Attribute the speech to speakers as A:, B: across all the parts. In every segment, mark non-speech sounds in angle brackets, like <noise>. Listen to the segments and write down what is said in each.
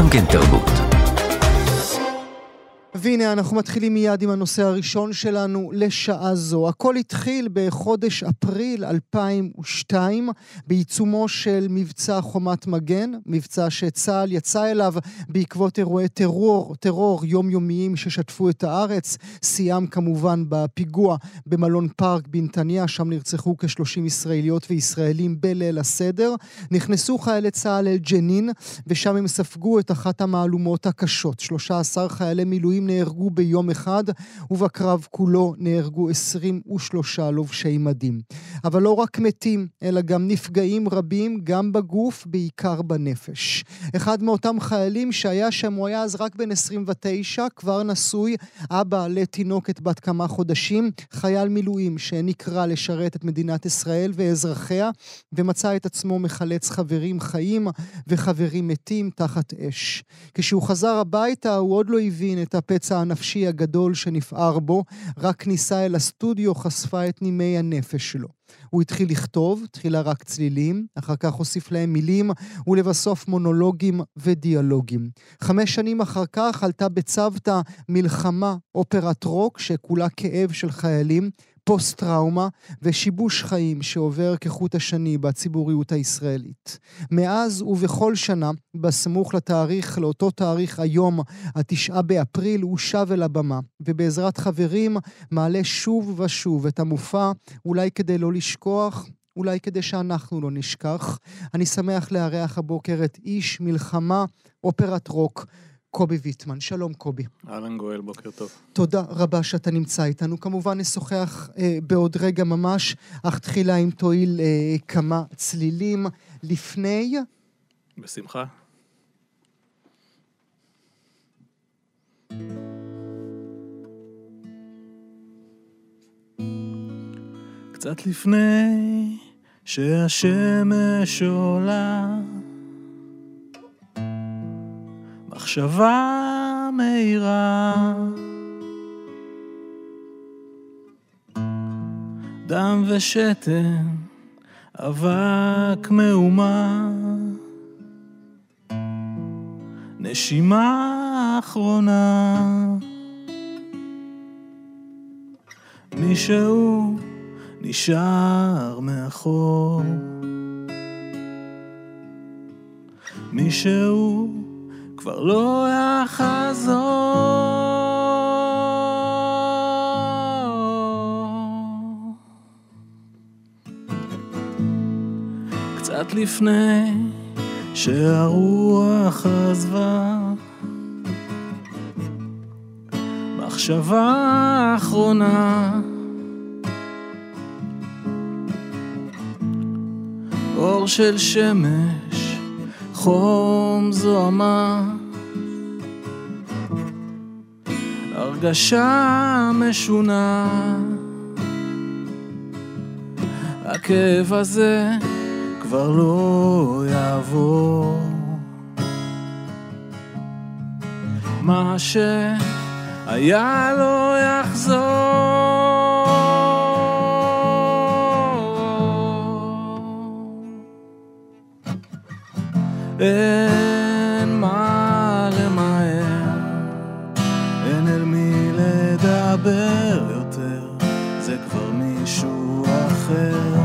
A: גם כן תרבות.
B: והנה אנחנו מתחילים מיד עם הנושא הראשון שלנו לשעה זו. הכל התחיל בחודש אפריל 2002 בעיצומו של מבצע חומת מגן, מבצע שצה"ל יצא אליו בעקבות אירועי טרור, טרור יומיומיים ששטפו את הארץ. סיים כמובן בפיגוע במלון פארק בנתניה, שם נרצחו כ-30 ישראליות וישראלים בליל הסדר. נכנסו חיילי צה"ל אל ג'נין, ושם הם ספגו את אחת המהלומות הקשות. 13 חיילי מילואים נהרגו ביום אחד, ובקרב כולו נהרגו 23 לובשי מדים. אבל לא רק מתים, אלא גם נפגעים רבים, גם בגוף, בעיקר בנפש. אחד מאותם חיילים שהיה שם, הוא היה אז רק בן 29, כבר נשוי, אבא לתינוקת בת כמה חודשים, חייל מילואים שנקרא לשרת את מדינת ישראל ואזרחיה, ומצא את עצמו מחלץ חברים חיים וחברים מתים תחת אש. כשהוא חזר הביתה, הוא עוד לא הבין את הפ... הפצע הנפשי הגדול שנפער בו, רק כניסה אל הסטודיו חשפה את נימי הנפש שלו. הוא התחיל לכתוב, תחילה רק צלילים, אחר כך הוסיף להם מילים, ולבסוף מונולוגים ודיאלוגים. חמש שנים אחר כך עלתה בצוותא מלחמה, אופרת רוק, שכולה כאב של חיילים, פוסט-טראומה ושיבוש חיים שעובר כחוט השני בציבוריות הישראלית. מאז ובכל שנה, בסמוך לתאריך, לאותו תאריך היום, התשעה באפריל, הוא שב אל הבמה, ובעזרת חברים מעלה שוב ושוב את המופע, אולי כדי לא לשכוח, אולי כדי שאנחנו לא נשכח. אני שמח לארח הבוקר את איש מלחמה, אופרת רוק. קובי ויטמן. שלום, קובי.
C: אהלן גואל, בוקר טוב.
B: תודה רבה שאתה נמצא איתנו. כמובן נשוחח אה, בעוד רגע ממש, אך תחילה אם תועיל אה, כמה צלילים לפני.
C: בשמחה. קצת לפני שהשמש עולה מחשבה מהירה. דם ושתן, אבק מהומה, נשימה אחרונה. מישהו נשאר מאחור. מישהו כבר לא יחזור. קצת לפני שהרוח עזבה, מחשבה אחרונה. אור של שמש, חום זוהמה, הרגשה משונה. הכאב הזה כבר לא יעבור. מה שהיה לא יחזור. אין מה למהר, אין אל מי לדבר יותר, זה כבר מישהו אחר.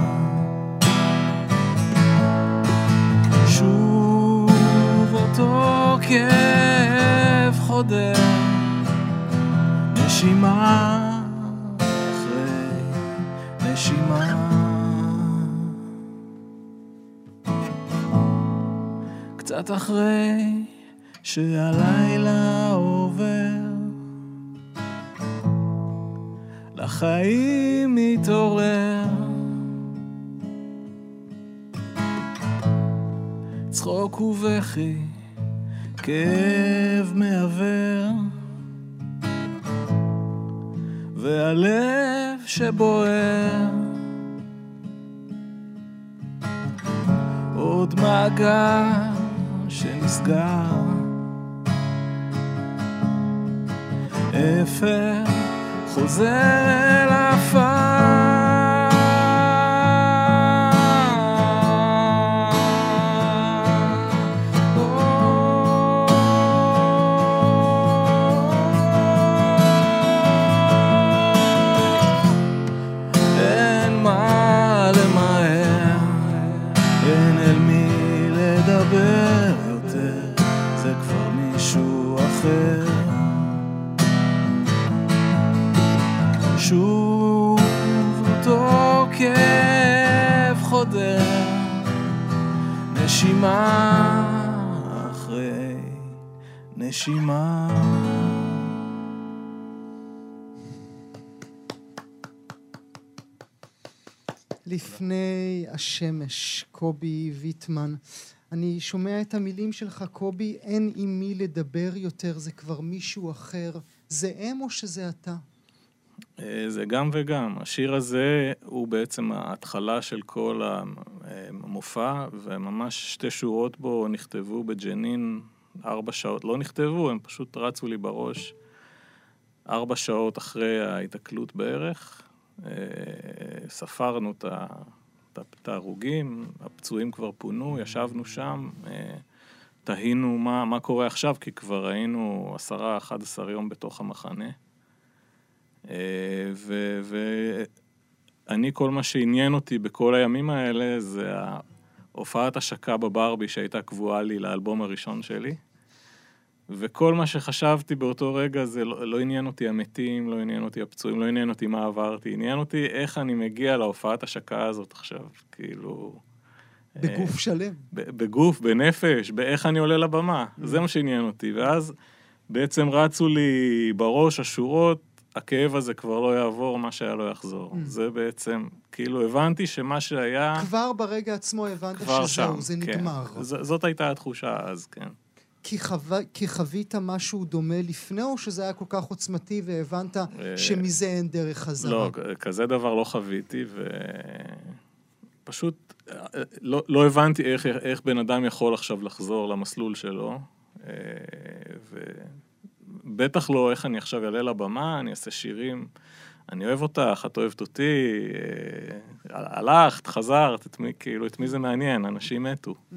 C: שוב אותו כאב חודר, נשימה קצת אחרי שהלילה עובר, לחיים מתעורר. צחוק ובכי, כאב מעוור, והלב שבוער. עוד מעגל שנסגר, אפר חוזר שוב אותו כאב חודר, נשימה אחרי נשימה.
B: לפני השמש, קובי ויטמן. אני שומע את המילים שלך, קובי, אין עם מי לדבר יותר, זה כבר מישהו אחר. זה הם או שזה אתה?
C: אה, זה גם וגם. השיר הזה הוא בעצם ההתחלה של כל המופע, וממש שתי שורות בו נכתבו בג'נין ארבע שעות. לא נכתבו, הם פשוט רצו לי בראש ארבע שעות אחרי ההיתקלות בערך. אה, ספרנו את ההרוגים, הפצועים כבר פונו, ישבנו שם, אה, תהינו מה, מה קורה עכשיו, כי כבר היינו עשרה, אחד עשר יום בתוך המחנה. אה, ואני, כל מה שעניין אותי בכל הימים האלה זה ההופעת השקה בברבי שהייתה קבועה לי לאלבום הראשון שלי. וכל מה שחשבתי באותו רגע זה לא, לא עניין אותי המתים, לא עניין אותי הפצועים, לא עניין אותי מה עברתי, עניין אותי איך אני מגיע להופעת השקה הזאת עכשיו, כאילו...
B: בגוף אה, שלם.
C: בגוף, בנפש, באיך אני עולה לבמה, mm. זה מה שעניין אותי. ואז בעצם רצו לי בראש השורות, הכאב הזה כבר לא יעבור, מה שהיה לא יחזור. Mm. זה בעצם, כאילו הבנתי שמה שהיה...
B: כבר ברגע עצמו הבנת שזהו, שם, זה כן. נגמר.
C: ז, זאת הייתה התחושה אז, כן.
B: כי, חו... כי חווית משהו דומה לפני, או שזה היה כל כך עוצמתי והבנת אה, שמזה אין דרך חזרה?
C: לא, כזה דבר לא חוויתי, ופשוט לא, לא הבנתי איך, איך בן אדם יכול עכשיו לחזור למסלול שלו, אה, ובטח לא איך אני עכשיו אעלה לבמה, אני אעשה שירים. אני אוהב אותך, את אוהבת אותי, אה, הלכת, חזרת, את מי, כאילו, את מי זה מעניין, אנשים מתו. Mm.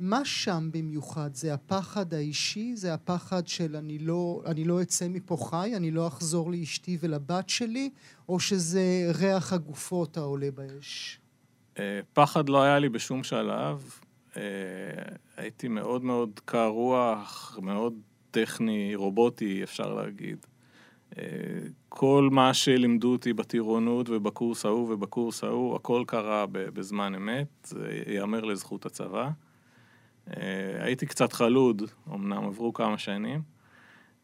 B: מה שם במיוחד? זה הפחד האישי? זה הפחד של אני לא, אני לא אצא מפה חי, אני לא אחזור לאשתי ולבת שלי? או שזה ריח הגופות העולה באש?
C: אה, פחד לא היה לי בשום שלב. אה, הייתי מאוד מאוד קר רוח, מאוד טכני, רובוטי, אפשר להגיד. אה, כל מה שלימדו אותי בטירונות ובקורס ההוא ובקורס ההוא, הכל קרה בזמן אמת, זה ייאמר לזכות הצבא. אה, הייתי קצת חלוד, אמנם עברו כמה שנים.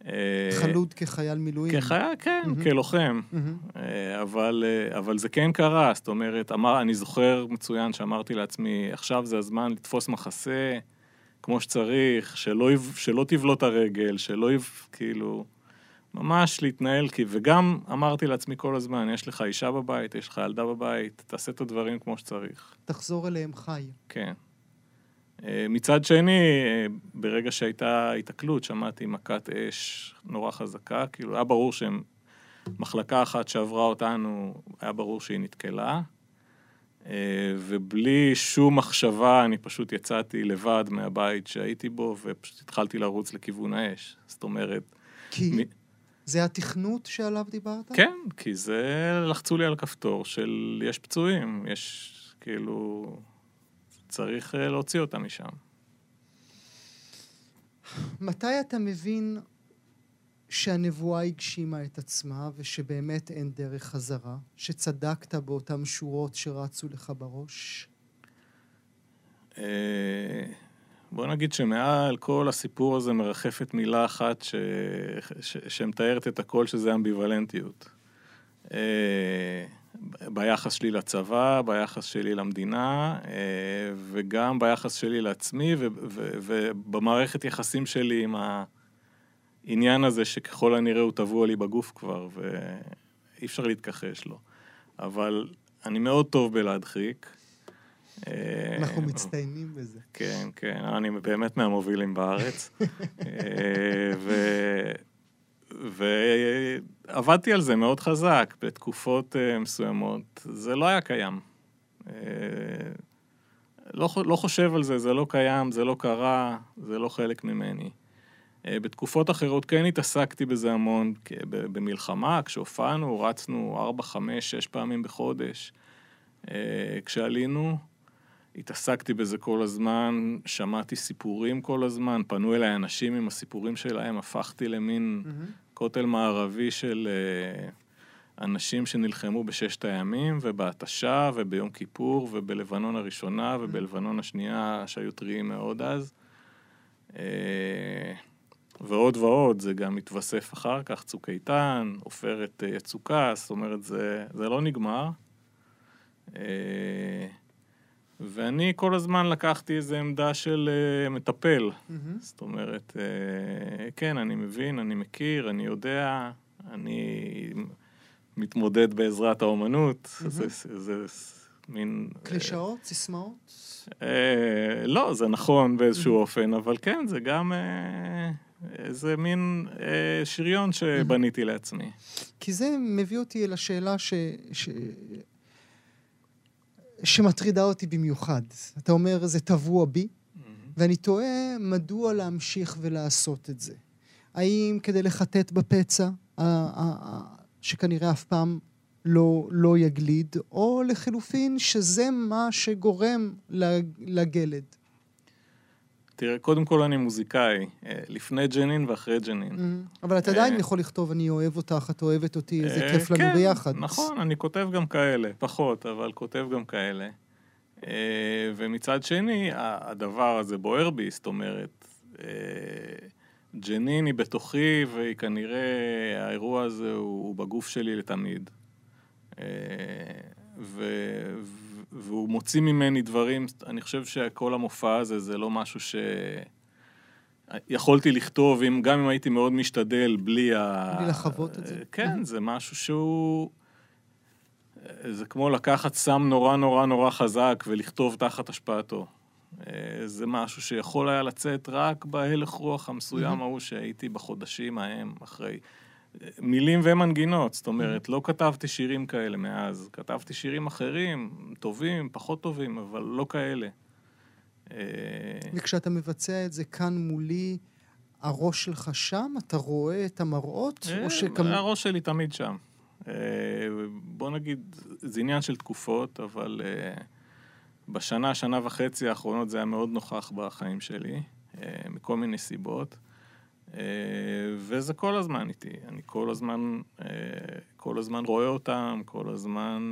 B: אה, חלוד כחייל מילואים.
C: כחייל, כן, mm-hmm. כלוחם. Mm-hmm. אבל, אבל זה כן קרה, זאת אומרת, אמר, אני זוכר מצוין שאמרתי לעצמי, עכשיו זה הזמן לתפוס מחסה כמו שצריך, שלא, שלא תבלוט הרגל, שלא, כאילו, ממש להתנהל, כי, וגם אמרתי לעצמי כל הזמן, יש לך אישה בבית, יש לך ילדה בבית, תעשה את הדברים כמו שצריך.
B: תחזור אליהם חי.
C: כן. אה, מצד שני, אה, ברגע שהייתה התקלות, שמעתי מכת אש נורא חזקה, כאילו היה ברור שהם, מחלקה אחת שעברה אותנו, היה ברור שהיא נתקלה, ובלי שום מחשבה אני פשוט יצאתי לבד מהבית שהייתי בו, ופשוט התחלתי לרוץ לכיוון האש. זאת אומרת...
B: כי? מ... זה התכנות שעליו דיברת?
C: כן, כי זה לחצו לי על כפתור של יש פצועים, יש כאילו... צריך אה, להוציא אותה משם.
B: מתי אתה מבין שהנבואה הגשימה את עצמה ושבאמת אין דרך חזרה? שצדקת באותן שורות שרצו לך בראש?
C: אה, בוא נגיד שמעל כל הסיפור הזה מרחפת מילה אחת ש... ש... שמתארת את הכל, שזה אמביוולנטיות. אה, ביחס שלי לצבא, ביחס שלי למדינה, אה, וגם ביחס שלי לעצמי, ובמערכת יחסים שלי עם העניין הזה שככל הנראה הוא טבוע לי בגוף כבר, ואי אפשר להתכחש לו. אבל אני מאוד טוב בלהדחיק.
B: אה, אנחנו מצטיינים בזה.
C: כן, כן, אני באמת מהמובילים בארץ. <laughs> אה, ו... ועבדתי על זה מאוד חזק בתקופות uh, מסוימות. זה לא היה קיים. לא, לא חושב על זה, זה לא קיים, זה לא קרה, זה לא חלק ממני. Uh, בתקופות אחרות כן התעסקתי בזה המון, במלחמה, כשהופענו, רצנו 4, 5, 6 פעמים בחודש. Uh, כשעלינו, התעסקתי בזה כל הזמן, שמעתי סיפורים כל הזמן, פנו אליי אנשים עם הסיפורים שלהם, הפכתי למין mm-hmm. כותל מערבי של uh, אנשים שנלחמו בששת הימים, ובהתשה, וביום כיפור, ובלבנון הראשונה. ובלבנון השנייה, שהיו טריים מאוד אז. ועוד ועוד, זה גם מתווסף אחר כך, צוק איתן, עופרת יצוקה, זאת אומרת, זה, זה לא נגמר. Uh, ואני כל הזמן לקחתי איזו עמדה של uh, מטפל. Mm-hmm. זאת אומרת, uh, כן, אני מבין, אני מכיר, אני יודע, אני מתמודד בעזרת האומנות. Mm-hmm. זה, זה, זה מין...
B: קלישאות, סיסמאות?
C: Uh, לא, זה נכון באיזשהו mm-hmm. אופן, אבל כן, זה גם... Uh, איזה מין אה, שריון שבניתי לעצמי.
B: כי זה מביא אותי אל השאלה ש, ש, שמטרידה אותי במיוחד. אתה אומר, זה טבוע בי, mm-hmm. ואני תוהה מדוע להמשיך ולעשות את זה. האם כדי לחטט בפצע, שכנראה אף פעם לא, לא יגליד, או לחלופין שזה מה שגורם לגלד.
C: תראה, קודם כל אני מוזיקאי, אה, לפני ג'נין ואחרי ג'נין.
B: Mm-hmm. אבל אתה עדיין אה, יכול לכתוב, אני אוהב אותך, את אוהבת אותי, אה, כיף לנו כן, ביחד.
C: נכון, אני כותב גם כאלה, פחות, אבל כותב גם כאלה. ומצד שני, הדבר הזה בוער בי, זאת אומרת, ג'נין היא בתוכי, והיא כנראה, האירוע הזה הוא בגוף שלי לתמיד. ו... והוא מוציא ממני דברים, אני חושב שכל המופע הזה זה לא משהו ש... יכולתי לכתוב, אם, גם אם הייתי מאוד משתדל, בלי ה...
B: בלי לחוות את זה.
C: כן, זה משהו שהוא... זה כמו לקחת סם נורא נורא נורא חזק ולכתוב תחת השפעתו. זה משהו שיכול היה לצאת רק בהלך רוח המסוים ההוא שהייתי בחודשים ההם, אחרי מילים ומנגינות, זאת אומרת, לא כתבתי שירים כאלה מאז, כתבתי שירים אחרים, טובים, פחות טובים, אבל לא כאלה.
B: אה, וכשאתה מבצע את זה כאן מולי, הראש שלך שם? אתה רואה את המראות?
C: או שכמ... הראש שלי תמיד שם. אה, בוא נגיד, זה עניין של תקופות, אבל אה, בשנה, שנה וחצי האחרונות זה היה מאוד נוכח בחיים שלי, מכל מיני סיבות. אה, וזה כל הזמן איתי, אני כל הזמן, אה, כל הזמן רואה אותם, כל הזמן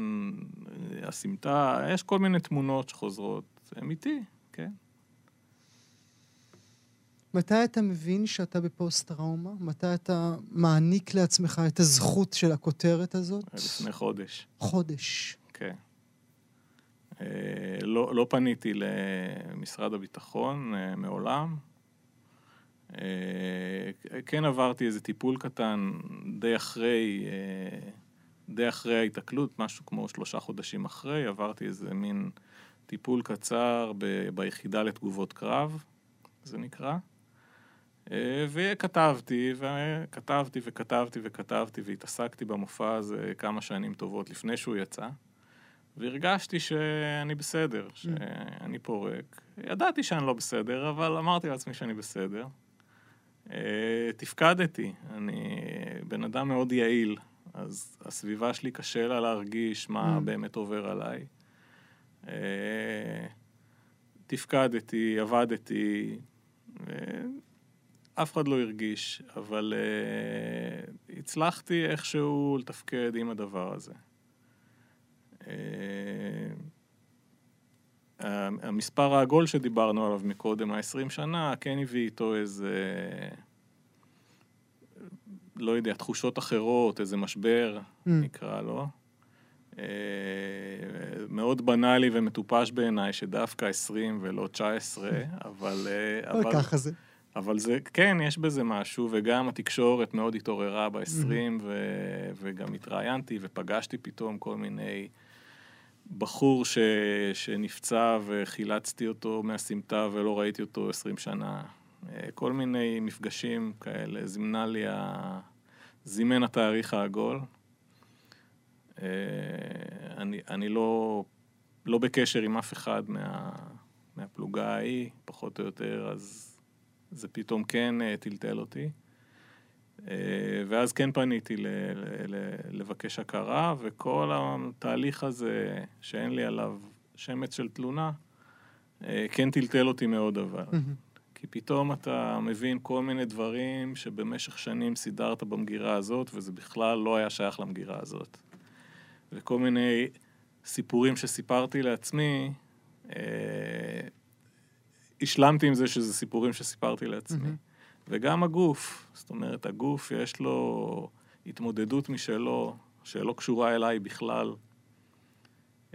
C: אה, הסמטה, יש כל מיני תמונות שחוזרות, הם איתי, כן.
B: מתי אתה מבין שאתה בפוסט-טראומה? מתי אתה מעניק לעצמך את הזכות של הכותרת הזאת?
C: לפני חודש.
B: חודש.
C: כן. לא, לא פניתי למשרד הביטחון מעולם. אה, כן עברתי איזה טיפול קטן די אחרי, אה, די אחרי ההיתקלות, משהו כמו שלושה חודשים אחרי, עברתי איזה מין טיפול קצר ב, ביחידה לתגובות קרב, זה נקרא. אה, וכתבתי, וכתבתי וכתבתי וכתבתי והתעסקתי במופע הזה כמה שנים טובות לפני שהוא יצא. והרגשתי שאני בסדר, שאני פורק. ידעתי שאני לא בסדר, אבל אמרתי לעצמי שאני בסדר. אה, תפקדתי, אני בן אדם מאוד יעיל, אז הסביבה שלי קשה לה להרגיש מה mm. באמת עובר עליי. אה, תפקדתי, עבדתי, אה, אף אחד לא הרגיש, אבל הצלחתי איכשהו לתפקד עם הדבר הזה. המספר העגול שדיברנו עליו מקודם, ה-20 שנה, כן הביא איתו איזה, לא יודע, תחושות אחרות, איזה משבר, mm. נקרא לו. אה, מאוד בנאלי ומטופש בעיניי, שדווקא 20 ולא 19, <laughs> אבל...
B: אה, אבל ככה זה.
C: אבל זה, כן, יש בזה משהו, וגם התקשורת מאוד התעוררה ב-20, mm-hmm. וגם התראיינתי ופגשתי פתאום כל מיני... בחור ש, שנפצע וחילצתי אותו מהסמטה ולא ראיתי אותו עשרים שנה. אה, כל מיני מפגשים כאלה, זימנה לי, ה... זימן התאריך העגול. אה, אני, אני לא, לא בקשר עם אף אחד מה, מהפלוגה ההיא, פחות או יותר, אז זה פתאום כן אה, טלטל אותי. אה, ואז כן פניתי ל- ל- לבקש הכרה, וכל התהליך הזה, שאין לי עליו שמץ של תלונה, אה, כן טלטל אותי מאוד אבל. כי פתאום אתה מבין כל מיני דברים שבמשך שנים סידרת במגירה הזאת, וזה בכלל לא היה שייך למגירה הזאת. וכל מיני סיפורים שסיפרתי לעצמי, אה, השלמתי עם זה שזה סיפורים שסיפרתי לעצמי.
B: מהמם.
C: וגם הגוף, זאת אומרת, הגוף יש לו התמודדות משלו, שלא קשורה אליי בכלל.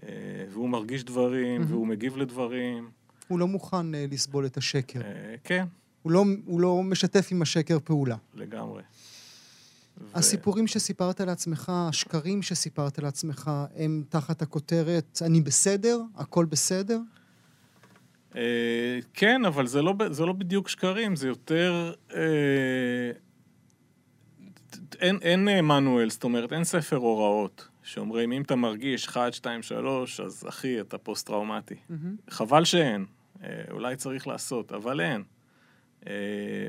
C: אה, והוא מרגיש דברים,
B: מהמם.
C: והוא מגיב לדברים.
B: הוא לא מוכן אה, לסבול את השקר.
C: אה, כן,
B: הוא לא, הוא לא משתף עם השקר פעולה.
C: לגמרי. ו-
B: הסיפורים שסיפרת לעצמך, השקרים שסיפרת לעצמך, הם תחת הכותרת "אני בסדר", "הכל בסדר"?
C: אה, כן, אבל זה לא, זה לא בדיוק שקרים, זה יותר... אה, אין, אין אה, מנואל, זאת אומרת, אין ספר הוראות שאומרים, אם אתה מרגיש 1, 2, 3, אז אחי, אתה פוסט-טראומטי.
B: מהמם.
C: חבל שאין, אולי צריך לעשות, אבל אין.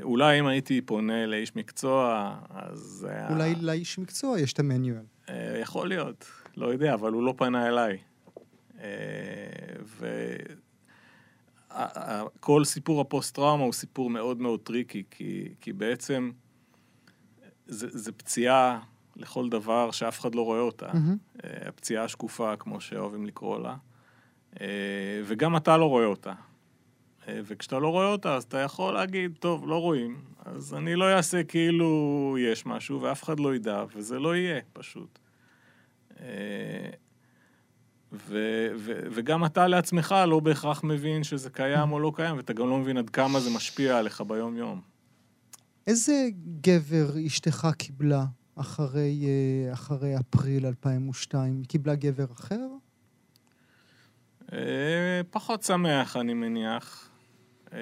C: אולי אם הייתי פונה לאיש מקצוע, אז זה היה...
B: אולי לאיש מקצוע יש את ה
C: manual. יכול להיות, לא יודע, אבל הוא לא פנה אליי. אה, וכל סיפור הפוסט-טראומה הוא סיפור מאוד מאוד tricky, כי, כי בעצם זה, זה פציעה לכל דבר שאף אחד לא רואה אותה. אה, הפציעה השקופה, כמו שאוהבים לקרוא לה, אה, וגם אתה לא רואה אותה. אה, וכשאתה לא רואה אותה, אז אתה יכול להגיד, טוב, לא רואים, אז אני לא אעשה כאילו יש משהו, ואף אחד לא ידע, וזה לא יהיה, פשוט. ו- ו- וגם אתה לעצמך לא בהכרח מבין שזה קיים או לא קיים, ואתה גם לא מבין עד כמה זה משפיע עליך ביום-יום.
B: איזה גבר אשתך קיבלה אחרי, אה, אחרי אפריל 2002? היא קיבלה גבר אחר?
C: אה, פחות שמח, אני מניח. אה,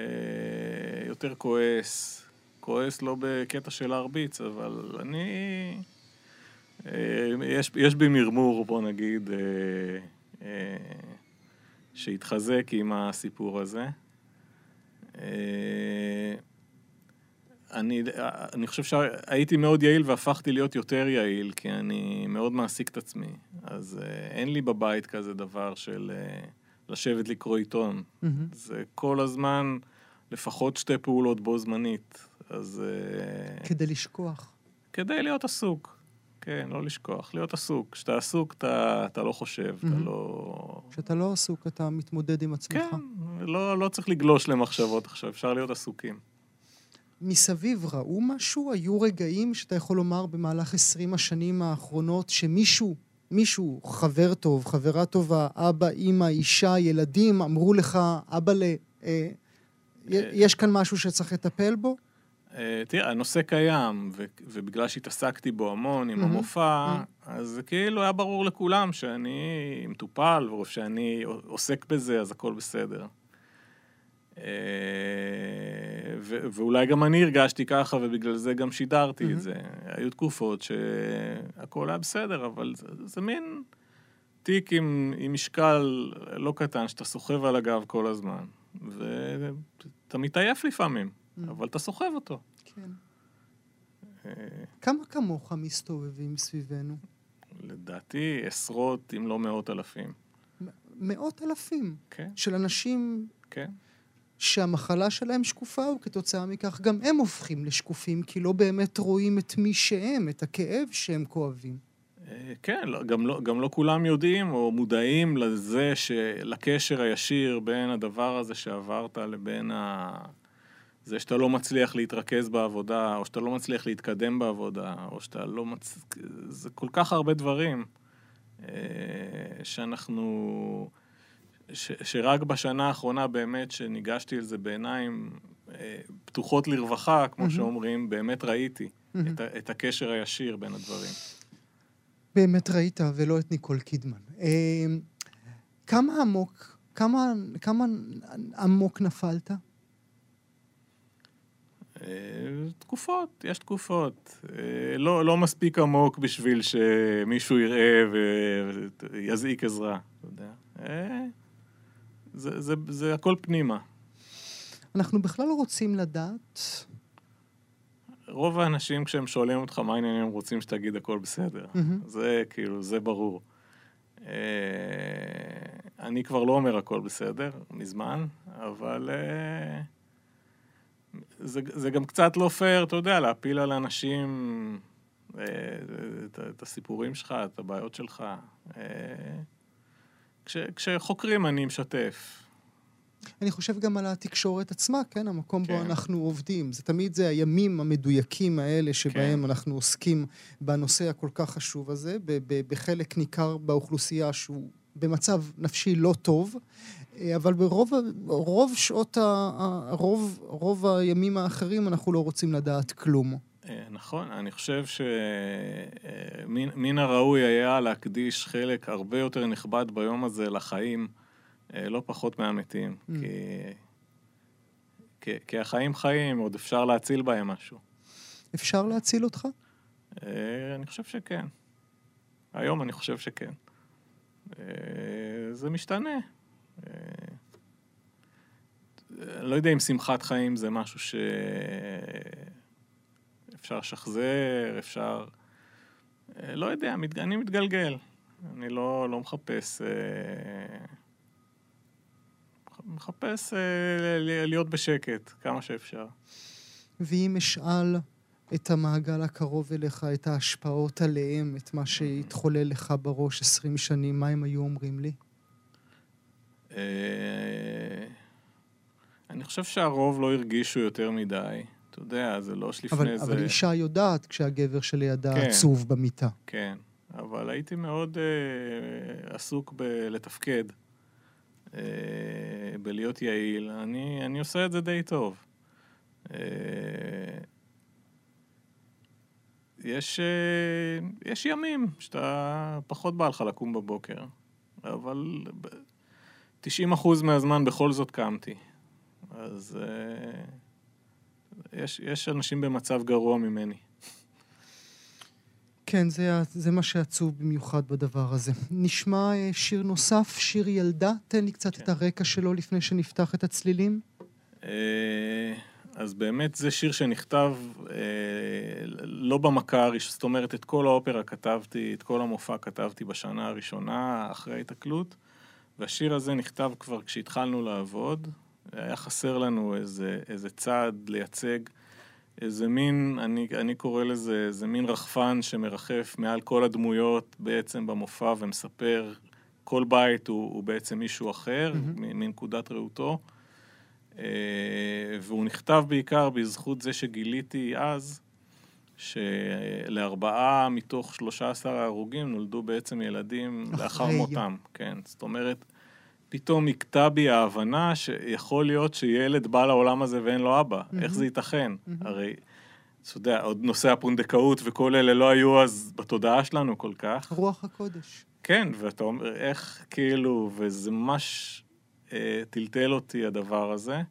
C: יותר כועס. כועס לא בקטע של להרביץ, אבל אני... יש, יש בי מרמור, בוא נגיד, שהתחזק עם הסיפור הזה. אה, אני, אני חושב שהייתי מאוד יעיל והפכתי להיות יותר יעיל, כי אני מאוד מעסיק את עצמי. אז אה, אין לי בבית כזה דבר של אה, לשבת לקרוא עיתון.
B: מהמם.
C: זה כל הזמן לפחות שתי פעולות בו זמנית. אז אה,
B: כדי לשכוח.
C: כדי להיות עסוק. כן, לא לשכוח, להיות עסוק. כשאתה עסוק, אתה, אתה לא חושב, אתה
B: מהמם.
C: לא...
B: כשאתה לא עסוק, אתה מתמודד עם עצמך.
C: כן, לא, לא צריך לגלוש למחשבות עכשיו, אפשר להיות עסוקים.
B: מסביב ראו משהו? היו רגעים שאתה יכול לומר במהלך 20 השנים האחרונות שמישהו, מישהו, חבר טוב, חברה טובה, אבא, אימא, אישה, ילדים, אמרו לך, אבא ל... אה, יש כאן משהו שצריך לטפל בו?
C: אה, תראה, הנושא קיים, ו- ובגלל שהתעסקתי בו המון עם. המופע, אז זה כאילו היה ברור לכולם שאני מטופל, ושאני עוסק בזה, אז הכל בסדר. אה, ו- ואולי גם אני הרגשתי ככה, ובגלל זה גם שידרתי. את זה. היו תקופות שהכל היה בסדר, אבל זה, זה מין תיק עם, עם משקל לא קטן, שאתה סוחב על הגב כל הזמן. ואתה מתעייף לפעמים.
B: Mm.
C: אבל אתה סוחב אותו.
B: כן.
C: אה,
B: כמה כמוך מסתובבים סביבנו?
C: לדעתי עשרות, אם לא מאות אלפים.
B: מאות אלפים
C: כן,
B: של אנשים
C: כן.
B: שהמחלה שלהם שקופה, וכתוצאה מכך גם הם הופכים לשקופים, כי לא באמת רואים את מי שהם, את הכאב שהם כואבים.
C: אה, כן, לא, גם, לא, גם לא כולם יודעים או מודעים לזה, לקשר הישיר בין הדבר הזה שעברת לבין ה... זה שאתה לא מצליח להתרכז בעבודה, או שאתה לא מצליח להתקדם בעבודה, או שאתה לא מצ... זה כל כך הרבה דברים אה, שאנחנו... ש, שרק בשנה האחרונה באמת, שניגשתי לזה בעיניים אה, פתוחות לרווחה, כמו
B: מהמם.
C: שאומרים, באמת ראיתי
B: מהמם.
C: את, ה, את הקשר הישיר בין הדברים.
B: באמת ראית, ולא את ניקול קידמן. אה, כמה עמוק, כמה, כמה עמוק נפלת?
C: אה, תקופות, יש תקופות. אה, לא, לא מספיק עמוק בשביל שמישהו יראה ויזעיק עזרה, אתה יודע. אה, זה, זה, זה הכל פנימה.
B: אנחנו בכלל רוצים לדעת.
C: רוב האנשים כשהם שואלים אותך מה העניינים, הם רוצים שתגיד הכל בסדר.
B: מהמם.
C: זה כאילו, זה ברור. אני כבר לא אומר הכל בסדר, מזמן, אבל זה, זה גם קצת לא פייר, אתה יודע, להפיל על אנשים אה, את, את הסיפורים שלך, את הבעיות שלך. אה, כש, כשחוקרים אני משתף.
B: אני חושב גם על התקשורת עצמה, כן? המקום כן. בו אנחנו עובדים. זה תמיד זה הימים המדויקים האלה שבהם כן. אנחנו עוסקים בנושא הכל כך חשוב הזה, בחלק ניכר באוכלוסייה שהוא במצב נפשי לא טוב, אבל ברוב רוב שעות, ה, רוב, רוב הימים האחרים אנחנו לא רוצים לדעת כלום.
C: אה, נכון, אני חושב שמן הראוי היה להקדיש חלק הרבה יותר נכבד ביום הזה לחיים. אה, לא פחות מהמתים, mm. כי... כי, כי החיים חיים, עוד אפשר להציל בהם משהו.
B: אפשר להציל אותך?
C: אה, אני חושב שכן. היום אני חושב שכן. אה, זה משתנה. אני לא יודע אם שמחת חיים זה משהו שאפשר לשחזר, אפשר... לא יודע, אני מתגלגל. אני לא, לא מחפש... מחפש אה, להיות בשקט כמה שאפשר.
B: ואם אשאל את המעגל הקרוב אליך, את ההשפעות עליהם, את מה שהתחולל לך בראש עשרים שנים, מה הם היו אומרים לי? אה,
C: אני חושב שהרוב לא הרגישו יותר מדי. אתה יודע, זה לא שלפני
B: אבל,
C: זה...
B: אבל אישה יודעת כשהגבר שלידה כן, עצוב במיטה.
C: כן, אבל הייתי מאוד אה, עסוק בלתפקד. אה, בלהיות יעיל, אני, אני עושה את זה די טוב. אה, יש, אה, יש ימים שאתה פחות בא לך לקום בבוקר, אבל 90% מהזמן בכל זאת קמתי. אז יש, יש אנשים במצב גרוע ממני.
B: כן, זה, זה מה שעצוב במיוחד בדבר הזה. נשמע אה, שיר נוסף, שיר ילדה. תן לי קצת כן. את הרקע שלו לפני שנפתח את הצלילים.
C: אה, אז באמת זה שיר שנכתב אה, לא במכר, זאת אומרת, את כל האופרה כתבתי, את כל המופע כתבתי בשנה הראשונה, אחרי ההתקלות, והשיר הזה נכתב כבר כשהתחלנו לעבוד. היה חסר לנו איזה, איזה צעד לייצג. איזה מין, אני, אני קורא לזה, איזה מין רחפן שמרחף מעל כל הדמויות בעצם במופע ומספר, כל בית הוא, הוא בעצם מישהו אחר, mm-hmm. מנקודת ראותו. אה, והוא נכתב בעיקר בזכות זה שגיליתי אז, שלארבעה מתוך שלושה עשר ההרוגים נולדו בעצם ילדים לאחר מותם. כן, זאת אומרת, פתאום הכתה בי ההבנה שיכול להיות שילד בא לעולם הזה ואין לו אבא. Mm-hmm. איך זה ייתכן? Mm-hmm. הרי, אתה יודע, עוד נושא הפונדקאות וכל אלה לא היו אז בתודעה שלנו כל כך.
B: רוח הקודש.
C: כן, ואתה אומר, איך כאילו, וזה ממש טלטל אותי הדבר הזה.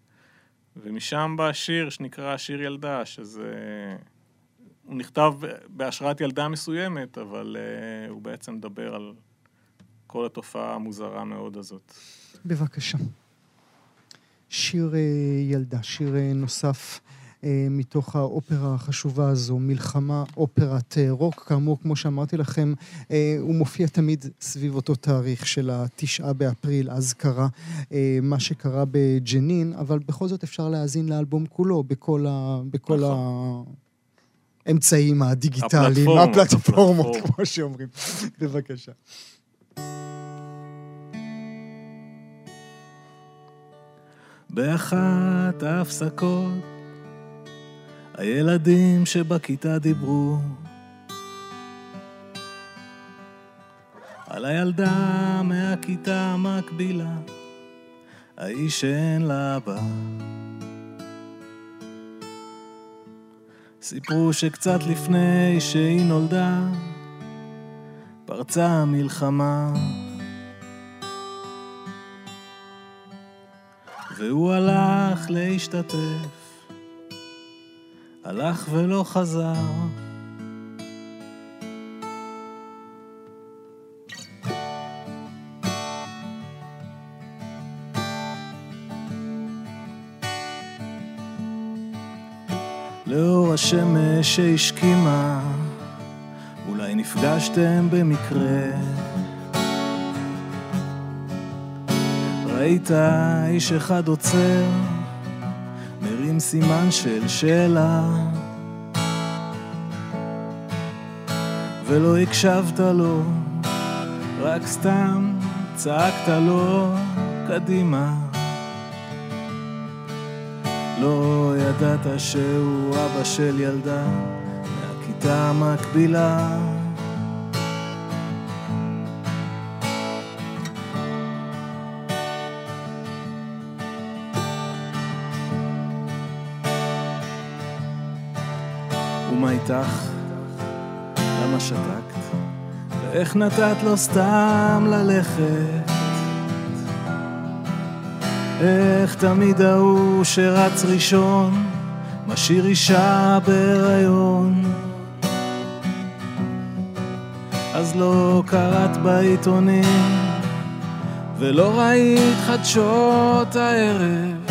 C: ומשם בא שיר שנקרא שיר ילדה, שזה... הוא נכתב בהשראת ילדה מסוימת, אבל אה, הוא בעצם מדבר על כל התופעה המוזרה מאוד הזאת.
B: בבקשה. שיר אה, ילדה, שיר אה, נוסף אה, מתוך האופרה החשובה הזו, מלחמה, אופרת רוק. כאמור, כמו שאמרתי לכם, הוא מופיע תמיד סביב אותו תאריך של התשעה באפריל, אז קרה מה שקרה בג'נין, אבל בכל זאת אפשר להאזין לאלבום כולו בכל, ה... בכל נכון. האמצעים הדיגיטליים, הפלטפורמות, כמו שאומרים. בבקשה.
C: באחת ההפסקות הילדים שבכיתה דיברו על הילדה מהכיתה המקבילה, האיש שאין לה אבא. סיפרו שקצת לפני שהיא נולדה, פרצה המלחמה. והוא הלך להשתתף, הלך ולא חזר. לאור השמש שהשכימה, אולי נפגשתם במקרה. ראית איש אחד עוצר, מרים סימן של שאלה. ולא הקשבת לו, רק סתם צעקת לו קדימה. לא ידעת שהוא אבא של ילדה מהכיתה המקבילה. איתך? למה שתקת? ואיך נתת לו סתם ללכת? איך תמיד ההוא שרץ ראשון, משאיר אישה בהיריון? אז לא קראת בעיתונים, ולא ראית חדשות הערב,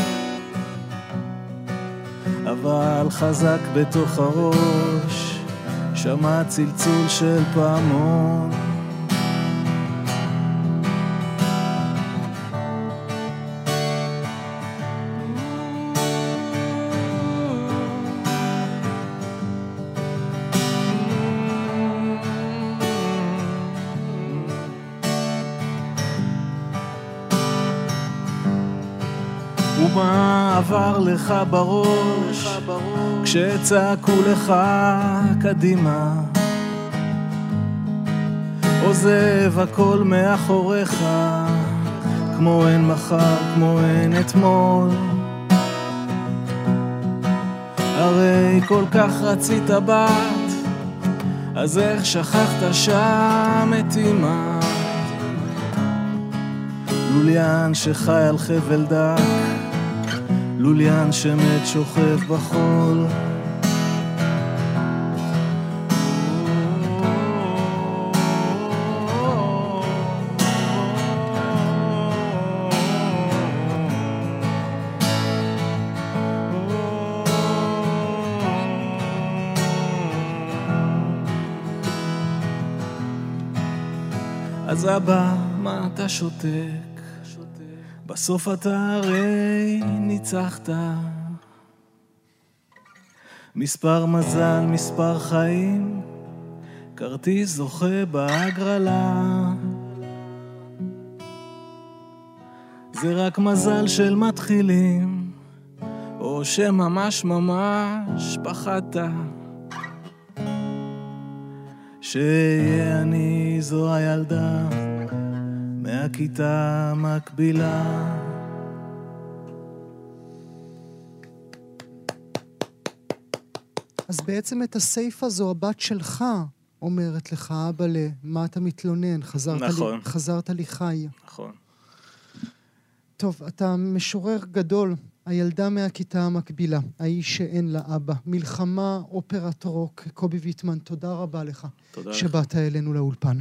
C: אבל חזק בתוך הראש, שמע צלצול של פעמון. לך בראש כשצעקו לך קדימה. עוזב הכל מאחוריך כמו אין מחר, כמו אין אתמול. הרי כל כך רצית בת אז איך שכחת שם את אמא? לוליין שחי על חבל דק לוליין שמת שוכב בחול. אז אבא, מה אתה שותק? בסוף אתה הרי ניצחת. מספר מזל, מספר חיים, כרטיס זוכה בהגרלה. זה רק מזל של מתחילים, או שממש ממש פחדת. שאהיה אני זו הילדה מהכיתה המקבילה.
B: אז בעצם את הסייף הזו הבת שלך אומרת לך, אבאלה, מה אתה מתלונן? חזרת
C: נכון.
B: לי, חזרת לי חי.
C: נכון.
B: טוב, אתה משורר גדול, הילדה מהכיתה המקבילה, האיש שאין לה אבא. מלחמה, אופרת רוק, קובי ויטמן, תודה רבה לך.
C: תודה לך.
B: שבאת אלינו לאולפן.